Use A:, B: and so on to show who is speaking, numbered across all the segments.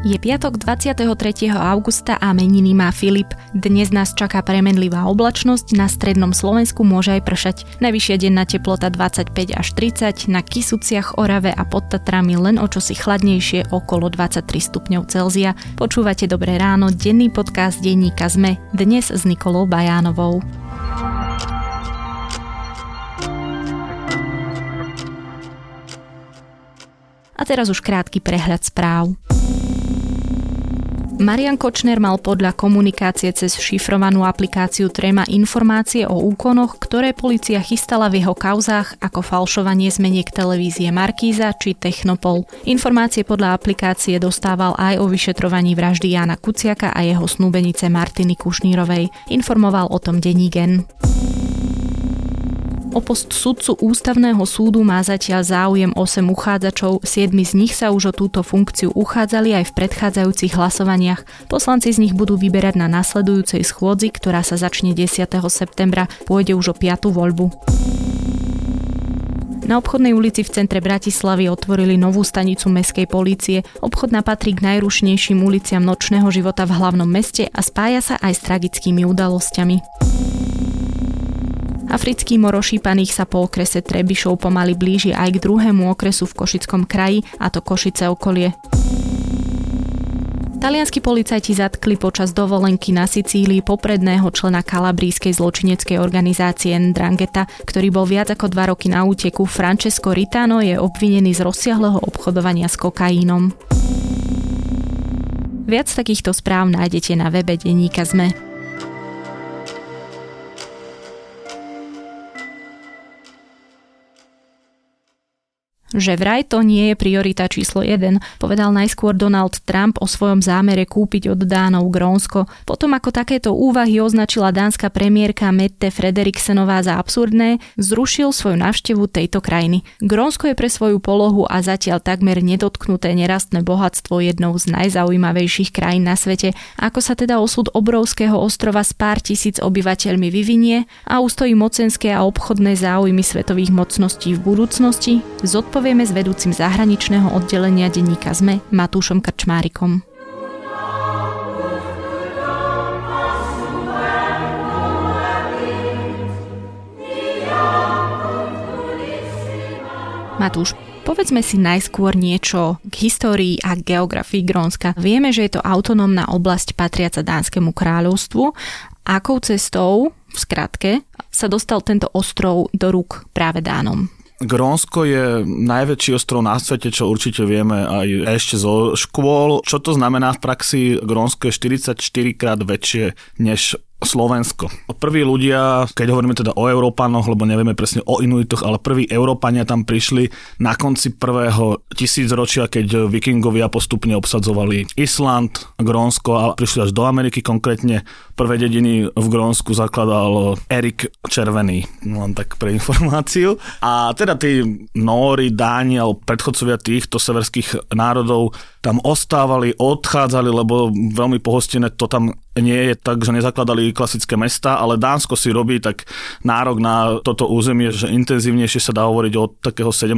A: Je piatok 23. augusta a meniny má Filip. Dnes nás čaká premenlivá oblačnosť, na strednom Slovensku môže aj pršať. Najvyššia denná teplota 25 až 30, na Kisuciach, Orave a pod Tatrami len o čosi chladnejšie okolo 23 stupňov Celzia. Počúvate Dobré ráno, denný podcast denníka ZME, dnes s Nikolou Bajánovou. A teraz už krátky prehľad správ. Marian Kočner mal podľa komunikácie cez šifrovanú aplikáciu Trema informácie o úkonoch, ktoré policia chystala v jeho kauzách ako falšovanie zmeniek televízie Markíza či Technopol. Informácie podľa aplikácie dostával aj o vyšetrovaní vraždy Jana Kuciaka a jeho snúbenice Martiny Kušnírovej. Informoval o tom denní gen. O post sudcu ústavného súdu má zatiaľ záujem 8 uchádzačov, 7 z nich sa už o túto funkciu uchádzali aj v predchádzajúcich hlasovaniach. Poslanci z nich budú vyberať na nasledujúcej schôdzi, ktorá sa začne 10. septembra. Pôjde už o piatú voľbu. Na obchodnej ulici v centre Bratislavy otvorili novú stanicu mestskej polície. Obchodná patrí k najrušnejším uliciam nočného života v hlavnom meste a spája sa aj s tragickými udalosťami. Africký morošípaných sa po okrese Trebišov pomaly blíži aj k druhému okresu v Košickom kraji, a to Košice okolie. Talianskí policajti zatkli počas dovolenky na Sicílii popredného člena kalabrískej zločineckej organizácie Ndrangheta, ktorý bol viac ako dva roky na úteku. Francesco Ritano je obvinený z rozsiahleho obchodovania s kokaínom. Viac takýchto správ nájdete na webe denníka ZME. Že vraj to nie je priorita číslo 1, povedal najskôr Donald Trump o svojom zámere kúpiť od Dánov Grónsko. Potom ako takéto úvahy označila dánska premiérka Mette Frederiksenová za absurdné, zrušil svoju návštevu tejto krajiny. Grónsko je pre svoju polohu a zatiaľ takmer nedotknuté nerastné bohatstvo jednou z najzaujímavejších krajín na svete. Ako sa teda osud obrovského ostrova s pár tisíc obyvateľmi vyvinie a ustojí mocenské a obchodné záujmy svetových mocností v budúcnosti? Zodpovedal povieme s vedúcim zahraničného oddelenia denníka ZME Matúšom Krčmárikom. Matúš, povedzme si najskôr niečo k histórii a geografii Grónska. Vieme, že je to autonómna oblasť patriaca Dánskemu kráľovstvu. Akou cestou, v skratke, sa dostal tento ostrov do rúk práve Dánom?
B: Grónsko je najväčší ostrov na svete, čo určite vieme aj ešte zo škôl. Čo to znamená v praxi? Grónsko je 44 krát väčšie než Slovensko. Prví ľudia, keď hovoríme teda o Európanoch, lebo nevieme presne o Inuitoch, ale prví Európania tam prišli na konci prvého tisícročia, keď vikingovia postupne obsadzovali Island, Grónsko a prišli až do Ameriky konkrétne. Prvé dediny v Grónsku zakladal Erik Červený, len tak pre informáciu. A teda tí Nóri, Dáni alebo predchodcovia týchto severských národov tam ostávali, odchádzali, lebo veľmi pohostené to tam nie je tak, že nezakladali klasické mesta, ale Dánsko si robí tak nárok na toto územie, že intenzívnejšie sa dá hovoriť od takého 17.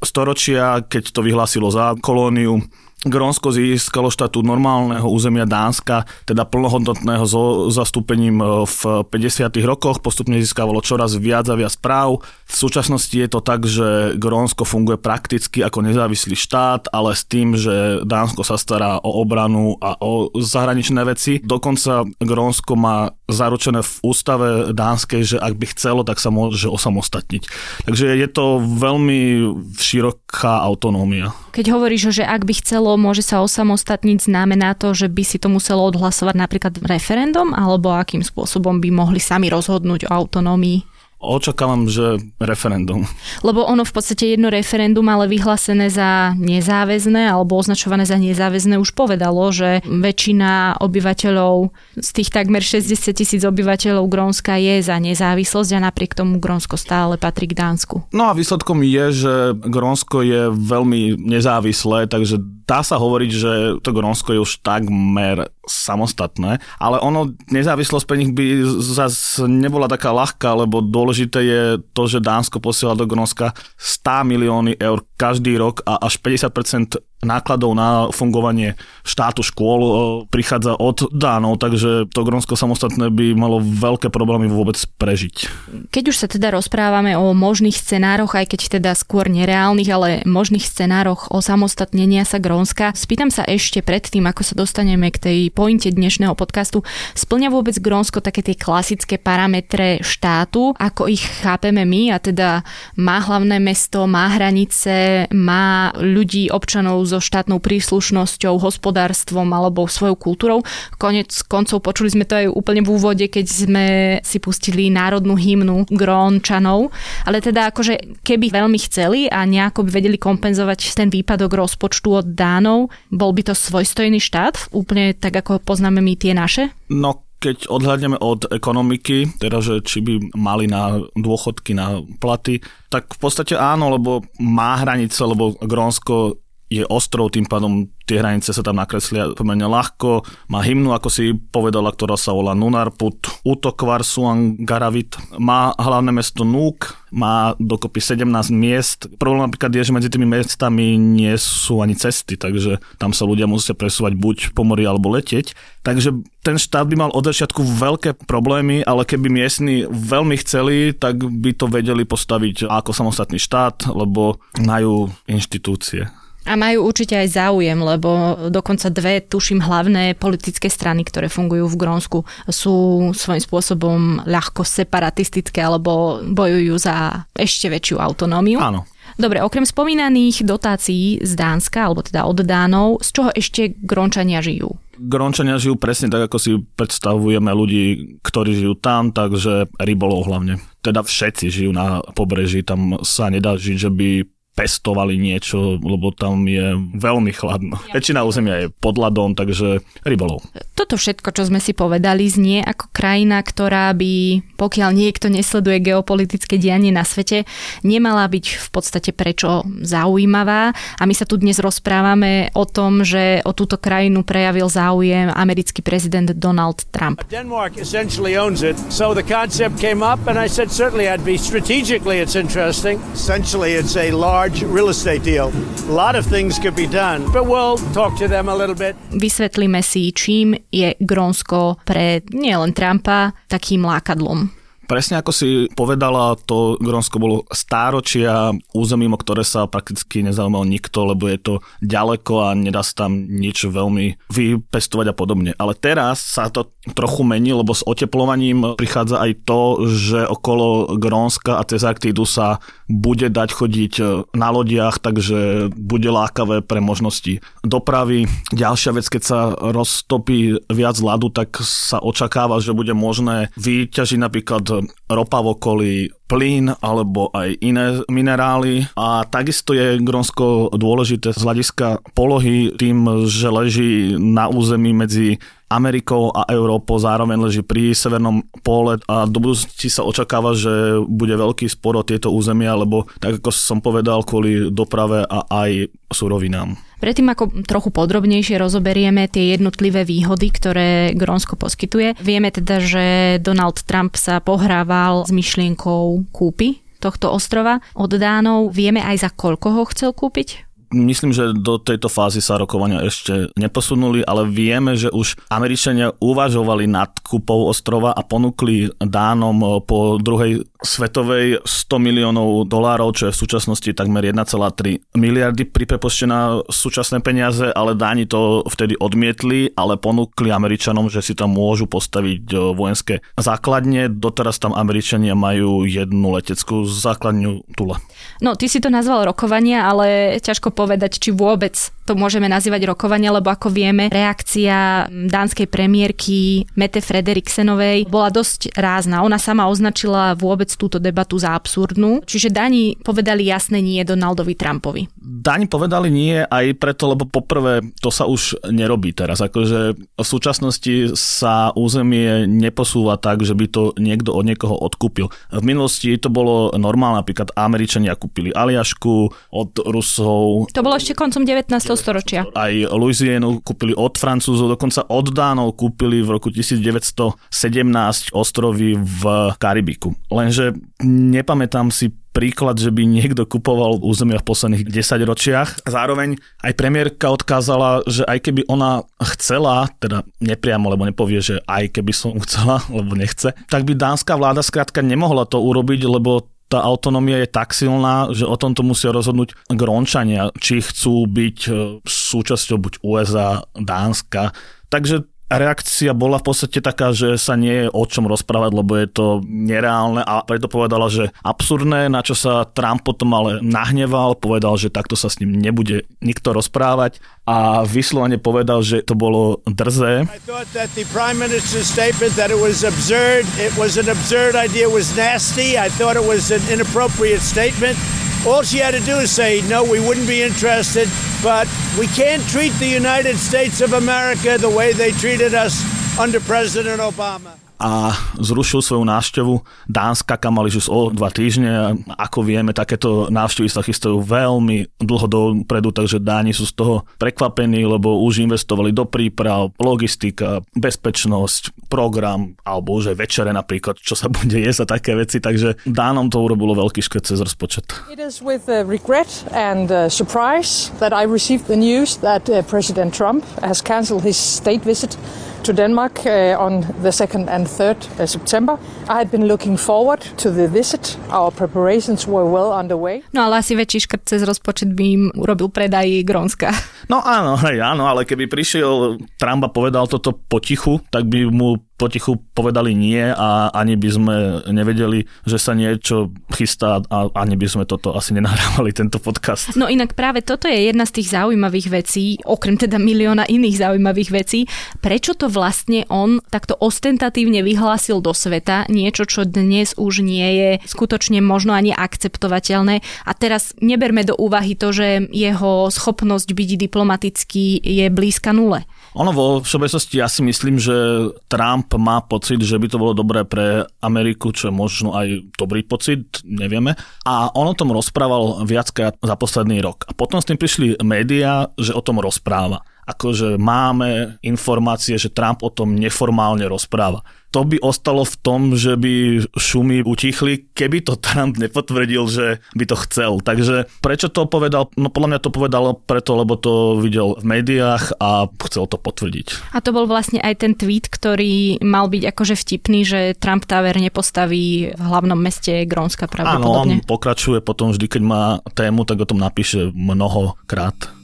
B: storočia, keď to vyhlásilo za kolóniu Grónsko získalo štatút normálneho územia Dánska, teda plnohodnotného so zastúpením e, v 50. rokoch, postupne získavalo čoraz viac a viac práv. V súčasnosti je to tak, že Grónsko funguje prakticky ako nezávislý štát, ale s tým, že Dánsko sa stará o obranu a o zahraničné veci. Dokonca Grónsko má zaručené v ústave dánskej, že ak by chcelo, tak sa môže osamostatniť. Takže je to veľmi široká autonómia.
A: Keď hovoríš, že ak by chcelo, môže sa osamostatniť, znamená to, že by si to muselo odhlasovať napríklad referendum, alebo akým spôsobom by mohli sami rozhodnúť o autonómii?
B: Očakávam, že referendum.
A: Lebo ono v podstate jedno referendum, ale vyhlásené za nezáväzné alebo označované za nezáväzné už povedalo, že väčšina obyvateľov z tých takmer 60 tisíc obyvateľov Grónska je za nezávislosť a napriek tomu Grónsko stále patrí k Dánsku.
B: No a výsledkom je, že Grónsko je veľmi nezávislé, takže dá sa hovoriť, že to Grónsko je už takmer samostatné, ale ono, nezávislosť pre nich by zase nebola taká ľahká, lebo dôležité je to, že Dánsko posiela do Grónska 100 milióny eur každý rok a až 50% nákladov na fungovanie štátu škôl prichádza od Dánov, takže to Grónsko samostatné by malo veľké problémy vôbec prežiť.
A: Keď už sa teda rozprávame o možných scenároch, aj keď teda skôr nereálnych, ale možných scenároch o samostatnenia sa Grónska, spýtam sa ešte predtým, ako sa dostaneme k tej pointe dnešného podcastu, splňa vôbec Grónsko také tie klasické parametre štátu, ako ich chápeme my, a teda má hlavné mesto, má hranice, má ľudí, občanov so štátnou príslušnosťou, hospodárstvom alebo svojou kultúrou. Konec koncov počuli sme to aj úplne v úvode, keď sme si pustili národnú hymnu Grónčanov, ale teda akože keby veľmi chceli a nejako by vedeli kompenzovať ten výpadok rozpočtu od Dánov, bol by to svojstojný štát, úplne tak ako poznáme my tie naše?
B: No keď odhľadneme od ekonomiky, teda že či by mali na dôchodky, na platy, tak v podstate áno, lebo má hranice, lebo Grónsko je ostrov, tým pádom tie hranice sa tam nakreslia pomerne ľahko. Má hymnu, ako si povedala, ktorá sa volá Nunarput, Utokvar Suan Garavit. Má hlavné mesto Núk, má dokopy 17 miest. Problém napríklad je, že medzi tými mestami nie sú ani cesty, takže tam sa ľudia musia presúvať buď po mori alebo letieť. Takže ten štát by mal od začiatku veľké problémy, ale keby miestni veľmi chceli, tak by to vedeli postaviť ako samostatný štát, lebo majú inštitúcie.
A: A majú určite aj záujem, lebo dokonca dve, tuším, hlavné politické strany, ktoré fungujú v Grónsku, sú svojím spôsobom ľahko separatistické alebo bojujú za ešte väčšiu autonómiu.
B: Áno.
A: Dobre, okrem spomínaných dotácií z Dánska, alebo teda od Dánov, z čoho ešte Grončania žijú?
B: Grončania žijú presne tak, ako si predstavujeme ľudí, ktorí žijú tam, takže rybolov hlavne. Teda všetci žijú na pobreží, tam sa nedá žiť, že by pestovali niečo, lebo tam je veľmi chladno. Väčšina územia je pod ľadom, takže rybolov.
A: Toto všetko, čo sme si povedali, znie ako krajina, ktorá by, pokiaľ niekto nesleduje geopolitické dianie na svete, nemala byť v podstate prečo zaujímavá. A my sa tu dnes rozprávame o tom, že o túto krajinu prejavil záujem americký prezident Donald Trump. Denmark essentially owns it, so the concept came up and I said certainly I'd be strategically it's interesting. Essentially it's a large large real estate deal. A lot of things could be done, but we'll talk to them a little bit. Vysvetlíme si, čím je Grónsko pre nielen Trumpa takým lákadlom.
B: Presne ako si povedala, to Grónsko bolo stáročia územím, o ktoré sa prakticky nezaujímal nikto, lebo je to ďaleko a nedá sa tam nič veľmi vypestovať a podobne. Ale teraz sa to trochu mení, lebo s oteplovaním prichádza aj to, že okolo Grónska a cez Arktídu sa bude dať chodiť na lodiach, takže bude lákavé pre možnosti dopravy. Ďalšia vec, keď sa roztopí viac ľadu, tak sa očakáva, že bude možné vyťažiť napríklad ropa v okolí, plyn alebo aj iné minerály. A takisto je Grónsko dôležité z hľadiska polohy tým, že leží na území medzi Amerikou a Európou zároveň leží pri severnom pole a do budúcnosti sa očakáva, že bude veľký spor o tieto územia, lebo tak ako som povedal, kvôli doprave a aj surovinám.
A: Predtým, ako trochu podrobnejšie rozoberieme tie jednotlivé výhody, ktoré Grónsko poskytuje, vieme teda, že Donald Trump sa pohrával s myšlienkou kúpy tohto ostrova od Dánov. Vieme aj za koľko ho chcel kúpiť?
B: Myslím, že do tejto fázy sa rokovania ešte neposunuli, ale vieme, že už Američania uvažovali nad kúpou ostrova a ponúkli Dánom po druhej svetovej 100 miliónov dolárov, čo je v súčasnosti takmer 1,3 miliardy pri prepočte na súčasné peniaze, ale Dáni to vtedy odmietli, ale ponúkli Američanom, že si tam môžu postaviť vojenské základne. Doteraz tam Američania majú jednu leteckú základňu Tula.
A: No, ty si to nazval rokovania, ale ťažko povedať, či vôbec to môžeme nazývať rokovania, lebo ako vieme, reakcia dánskej premiérky Mette Frederiksenovej bola dosť rázna. Ona sama označila vôbec túto debatu za absurdnú. Čiže Dani povedali jasné nie Donaldovi Trumpovi.
B: Dani povedali nie aj preto, lebo poprvé to sa už nerobí teraz. Akože v súčasnosti sa územie neposúva tak, že by to niekto od niekoho odkúpil. V minulosti to bolo normálne, napríklad Američania kúpili Aliašku od Rusov.
A: To bolo ešte koncom 19. storočia.
B: Aj Louisianu kúpili od Francúzov, dokonca od Dánov kúpili v roku 1917 ostrovy v Karibiku. Lenže nepamätám si príklad, že by niekto kupoval územia v posledných 10 ročiach. Zároveň aj premiérka odkázala, že aj keby ona chcela, teda nepriamo, lebo nepovie, že aj keby som chcela, lebo nechce, tak by dánska vláda skrátka nemohla to urobiť, lebo tá autonómia je tak silná, že o tomto musia rozhodnúť Grónčania, či chcú byť e, súčasťou buď USA, Dánska. Takže reakcia bola v podstate taká, že sa nie je o čom rozprávať, lebo je to nereálne a preto povedala, že absurdné, na čo sa Trump potom ale nahneval, povedal, že takto sa s ním nebude nikto rozprávať a vyslovene povedal, že to bolo drzé. All she had to do is say, no, we wouldn't be interested, but we can't treat the United States of America the way they treated us under President Obama. A zrušil svoju návštevu Dánska, kam mali už o dva týždne. Ako vieme, takéto návštevy sa chystajú veľmi dlho dopredu, takže Dáni sú z toho prekvapení, lebo už investovali do príprav, logistika, bezpečnosť, program, alebo už aj večere napríklad, čo sa bude jesť a také veci, takže Dánom to urobilo veľký škrt cez rozpočet. It is with uh, regret and uh, surprise that I received the news that uh, President Trump has cancelled his state visit to Denmark uh, on the 2nd and 3rd uh, September. I had been looking forward to the visit. Our preparations were well underway. No ale asi väčší škrt cez rozpočet by im urobil predaj Grónska. No áno, hej, áno, ale keby prišiel Trump a povedal toto potichu, tak by mu potichu povedali nie a ani by sme nevedeli, že sa niečo chystá a ani by sme toto asi nenahrávali, tento podcast.
A: No inak práve toto je jedna z tých zaujímavých vecí, okrem teda milióna iných zaujímavých vecí, prečo to vlastne on takto ostentatívne vyhlásil do sveta, niečo, čo dnes už nie je skutočne možno ani akceptovateľné. A teraz neberme do úvahy to, že jeho schopnosť byť diplomatický je blízka nule.
B: Ono vo všeobecnosti ja si myslím, že Trump má pocit, že by to bolo dobré pre Ameriku, čo je možno aj dobrý pocit, nevieme. A on o tom rozprával viackrát za posledný rok. A potom s tým prišli médiá, že o tom rozpráva akože máme informácie, že Trump o tom neformálne rozpráva. To by ostalo v tom, že by šumy utichli, keby to Trump nepotvrdil, že by to chcel. Takže prečo to povedal? No podľa mňa to povedal preto, lebo to videl v médiách a chcel to potvrdiť.
A: A to bol vlastne aj ten tweet, ktorý mal byť akože vtipný, že Trump Tower nepostaví v hlavnom meste Grónska pravdepodobne.
B: Áno, on pokračuje potom vždy, keď má tému, tak o tom napíše mnohokrát.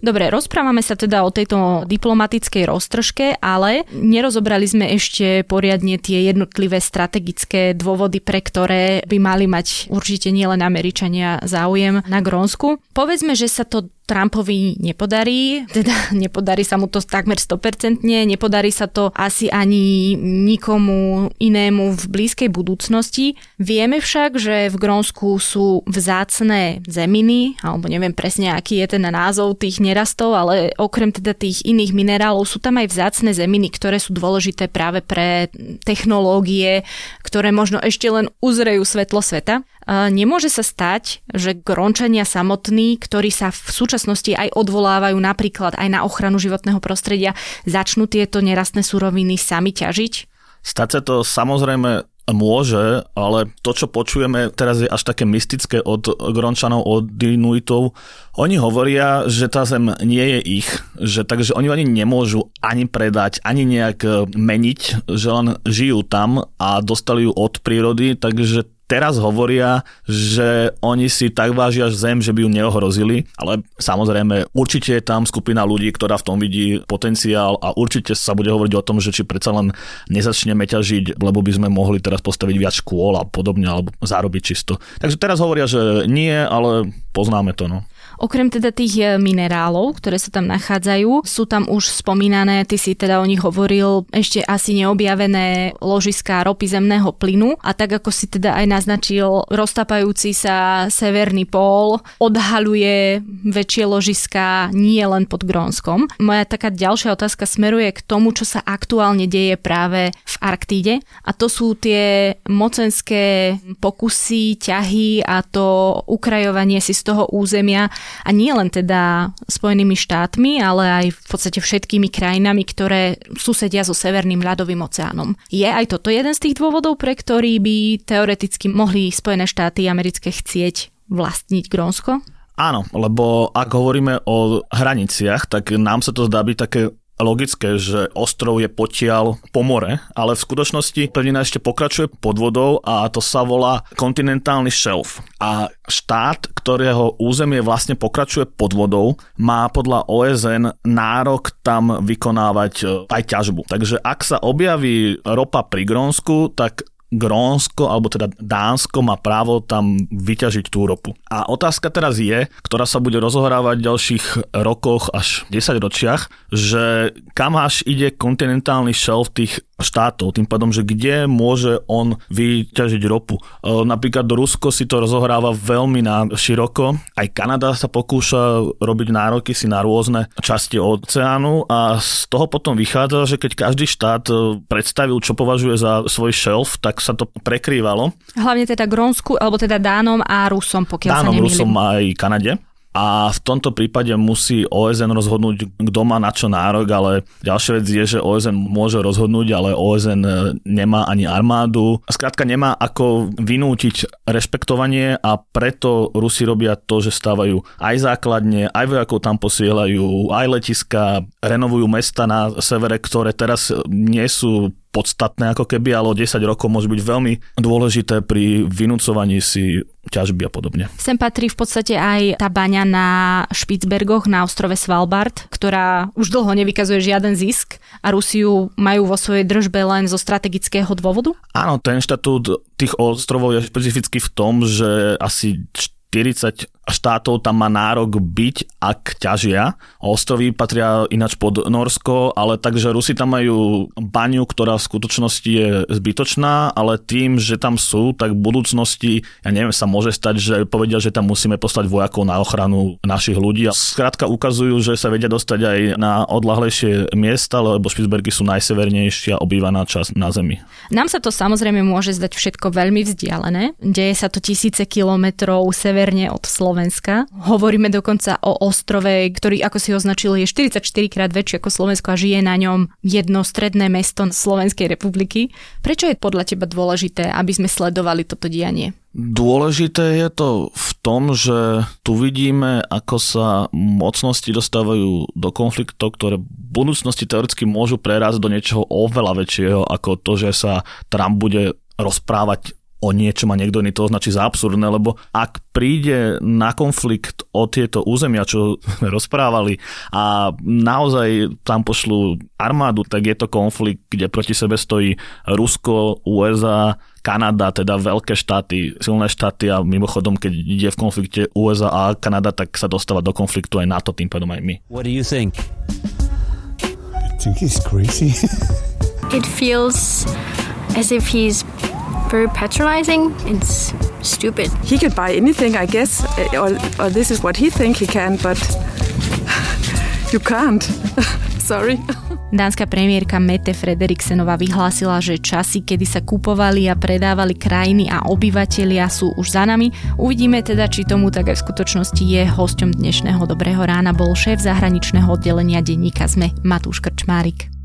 A: Dobre, rozprávame sa teda o tejto diplomatickej roztržke, ale nerozobrali sme ešte poriadne tie jednotlivé strategické dôvody, pre ktoré by mali mať určite nielen Američania záujem na Grónsku. Povedzme, že sa to Trumpovi nepodarí, teda nepodarí sa mu to takmer 100%, nepodarí sa to asi ani nikomu inému v blízkej budúcnosti. Vieme však, že v Grónsku sú vzácné zeminy, alebo neviem presne, aký je ten názov tých nerastov, ale okrem teda tých iných minerálov sú tam aj vzácne zeminy, ktoré sú dôležité práve pre technológie, ktoré možno ešte len uzrejú svetlo sveta. Nemôže sa stať, že Grončania samotní, ktorí sa v súčasnosti aj odvolávajú napríklad aj na ochranu životného prostredia, začnú tieto nerastné suroviny sami ťažiť?
B: Stať sa to samozrejme môže, ale to, čo počujeme teraz je až také mystické od Grončanov, od Inuitov. Oni hovoria, že tá zem nie je ich, že takže oni ani nemôžu ani predať, ani nejak meniť, že len žijú tam a dostali ju od prírody, takže teraz hovoria, že oni si tak vážia zem, že by ju neohrozili, ale samozrejme určite je tam skupina ľudí, ktorá v tom vidí potenciál a určite sa bude hovoriť o tom, že či predsa len nezačneme ťažiť, lebo by sme mohli teraz postaviť viac škôl a podobne, alebo zarobiť čisto. Takže teraz hovoria, že nie, ale poznáme to. No.
A: Okrem teda tých e, minerálov, ktoré sa tam nachádzajú, sú tam už spomínané, ty si teda o nich hovoril, ešte asi neobjavené ložiská ropy zemného plynu. A tak ako si teda aj naznačil, roztapajúci sa severný pól odhaluje väčšie ložiská nie len pod Grónskom. Moja taká ďalšia otázka smeruje k tomu, čo sa aktuálne deje práve v Arktíde. A to sú tie mocenské pokusy, ťahy a to ukrajovanie si z toho územia a nie len teda Spojenými štátmi, ale aj v podstate všetkými krajinami, ktoré susedia so Severným ľadovým oceánom. Je aj toto jeden z tých dôvodov, pre ktorý by teoreticky mohli Spojené štáty americké chcieť vlastniť Grónsko?
B: Áno, lebo ak hovoríme o hraniciach, tak nám sa to zdá byť také logické, že ostrov je potiaľ po more, ale v skutočnosti pevnina ešte pokračuje pod vodou a to sa volá kontinentálny šelf. A štát, ktorého územie vlastne pokračuje pod vodou, má podľa OSN nárok tam vykonávať e, aj ťažbu. Takže ak sa objaví ropa pri Grónsku, tak Grónsko, alebo teda Dánsko má právo tam vyťažiť tú ropu. A otázka teraz je, ktorá sa bude rozohrávať v ďalších rokoch až 10 ročiach, že kam až ide kontinentálny šelf tých štátov, tým pádom, že kde môže on vyťažiť ropu. E, napríklad Rusko si to rozohráva veľmi na široko, aj Kanada sa pokúša robiť nároky si na rôzne časti oceánu a z toho potom vychádza, že keď každý štát e, predstavil, čo považuje za svoj šelf, tak sa to prekrývalo.
A: Hlavne teda Grónsku, alebo teda Dánom a Rusom, pokiaľ
B: Dánom,
A: sa nemýlim.
B: Rusom aj Kanade a v tomto prípade musí OSN rozhodnúť, kto má na čo nárok, ale ďalšia vec je, že OSN môže rozhodnúť, ale OSN nemá ani armádu. Skrátka nemá ako vynútiť rešpektovanie a preto Rusi robia to, že stávajú aj základne, aj vojakov tam posielajú, aj letiska, renovujú mesta na severe, ktoré teraz nie sú podstatné ako keby, ale o 10 rokov môže byť veľmi dôležité pri vynúcovaní si ťažby a podobne.
A: Sem patrí v podstate aj tá baňa na Špicbergoch na ostrove Svalbard, ktorá už dlho nevykazuje žiaden zisk a Rusiu majú vo svojej držbe len zo strategického dôvodu?
B: Áno, ten štatút tých ostrovov je špecificky v tom, že asi 40 štátov tam má nárok byť, ak ťažia. Ostrovy patria ináč pod Norsko, ale takže Rusi tam majú baňu, ktorá v skutočnosti je zbytočná, ale tým, že tam sú, tak v budúcnosti, ja neviem, sa môže stať, že povedia, že tam musíme poslať vojakov na ochranu našich ľudí. Skrátka ukazujú, že sa vedia dostať aj na odlahlejšie miesta, lebo Špicbergy sú najsevernejšia obývaná časť na Zemi.
A: Nám sa to samozrejme môže zdať všetko veľmi vzdialené. Deje sa to tisíce kilometrov sever severne od Slovenska. Hovoríme dokonca o ostrove, ktorý, ako si označil, je 44 krát väčší ako Slovensko a žije na ňom jedno stredné mesto Slovenskej republiky. Prečo je podľa teba dôležité, aby sme sledovali toto dianie?
B: Dôležité je to v tom, že tu vidíme, ako sa mocnosti dostávajú do konfliktov, ktoré v budúcnosti teoreticky môžu prerásť do niečoho oveľa väčšieho, ako to, že sa Trump bude rozprávať o niečom a niekto iný to označí za absurdné, lebo ak príde na konflikt o tieto územia, čo sme rozprávali a naozaj tam pošlú armádu, tak je to konflikt, kde proti sebe stojí Rusko, USA, Kanada, teda veľké štáty, silné štáty a mimochodom, keď ide v konflikte USA a Kanada, tak sa dostáva do konfliktu aj NATO, tým pádom aj my.
C: What do you think?
D: I think he's crazy.
E: It feels as if he's very patronizing. It's stupid.
F: He could buy anything, I guess, or, or this is what he think he can, but you can't. Sorry.
A: Dánska premiérka Mette Frederiksenová vyhlásila, že časy, kedy sa kupovali a predávali krajiny a obyvatelia sú už za nami. Uvidíme teda, či tomu tak aj v skutočnosti je. Hosťom dnešného Dobrého rána bol šéf zahraničného oddelenia denníka ZME Matúš Krčmárik.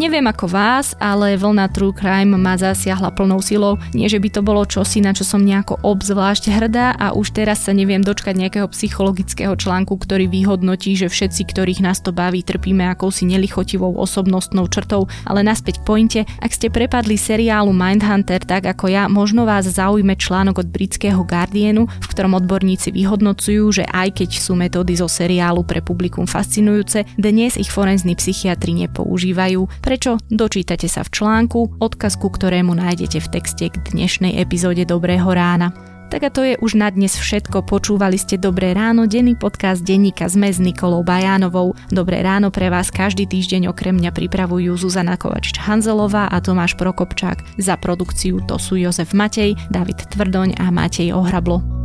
A: Neviem ako vás, ale vlna True Crime ma zasiahla plnou silou. Nie, že by to bolo čosi, na čo som nejako obzvlášť hrdá a už teraz sa neviem dočkať nejakého psychologického článku, ktorý vyhodnotí, že všetci, ktorých nás to baví, trpíme akousi nelichotivou osobnostnou črtou, ale naspäť k pointe, ak ste prepadli seriálu Mindhunter tak ako ja, možno vás zaujme článok od britského Guardianu, v ktorom odborníci vyhodnocujú, že aj keď sú metódy zo seriálu pre publikum fascinujúce, dnes ich forenzní psychiatri nepoužívajú Prečo? Dočítate sa v článku, odkaz ku ktorému nájdete v texte k dnešnej epizóde Dobrého rána. Tak a to je už na dnes všetko. Počúvali ste Dobré ráno, denný podcast denníka sme s Nikolou Bajánovou. Dobré ráno pre vás každý týždeň okrem mňa pripravujú Zuzana Kovačič-Hanzelová a Tomáš Prokopčák. Za produkciu to sú Jozef Matej, David Tvrdoň a Matej Ohrablo.